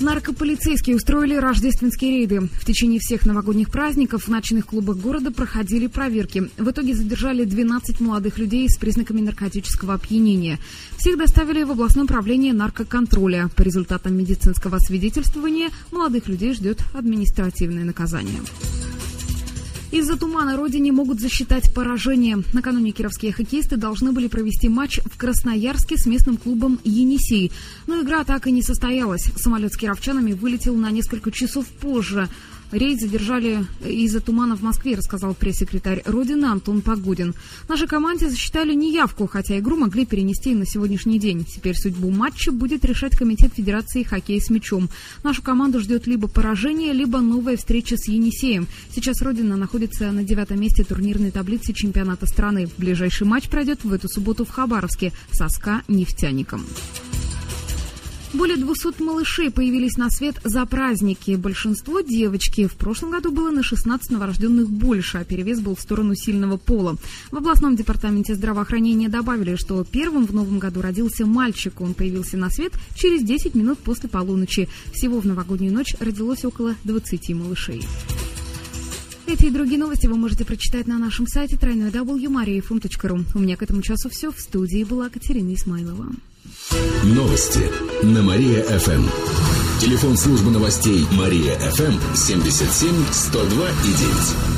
Наркополицейские устроили рождественские рейды. В течение всех новогодних праздников в ночных клубах города проходили проверки. В итоге задержали 12 молодых людей с признаками наркотического опьянения. Всех доставили в областное управление наркоконтроля. По результатам медицинского свидетельствования молодых людей ждет административное наказание. Из-за тумана родине могут засчитать поражение. Накануне кировские хоккеисты должны были провести матч в Красноярске с местным клубом «Енисей». Но игра так и не состоялась. Самолет с кировчанами вылетел на несколько часов позже. Рейд задержали из-за тумана в Москве, рассказал пресс-секретарь Родины Антон Погодин. Нашей команде засчитали неявку, хотя игру могли перенести и на сегодняшний день. Теперь судьбу матча будет решать Комитет Федерации хоккея с мячом. Нашу команду ждет либо поражение, либо новая встреча с Енисеем. Сейчас Родина находится на девятом месте турнирной таблицы чемпионата страны. Ближайший матч пройдет в эту субботу в Хабаровске со СКА «Нефтяником». Более 200 малышей появились на свет за праздники. Большинство девочки. В прошлом году было на 16 новорожденных больше, а перевес был в сторону сильного пола. В областном департаменте здравоохранения добавили, что первым в новом году родился мальчик. Он появился на свет через 10 минут после полуночи. Всего в новогоднюю ночь родилось около 20 малышей. Эти и другие новости вы можете прочитать на нашем сайте www.mariafm.ru. У меня к этому часу все. В студии была Катерина Исмайлова. Новости на Мария-ФМ. Телефон службы новостей Мария-ФМ 77 102 и 9.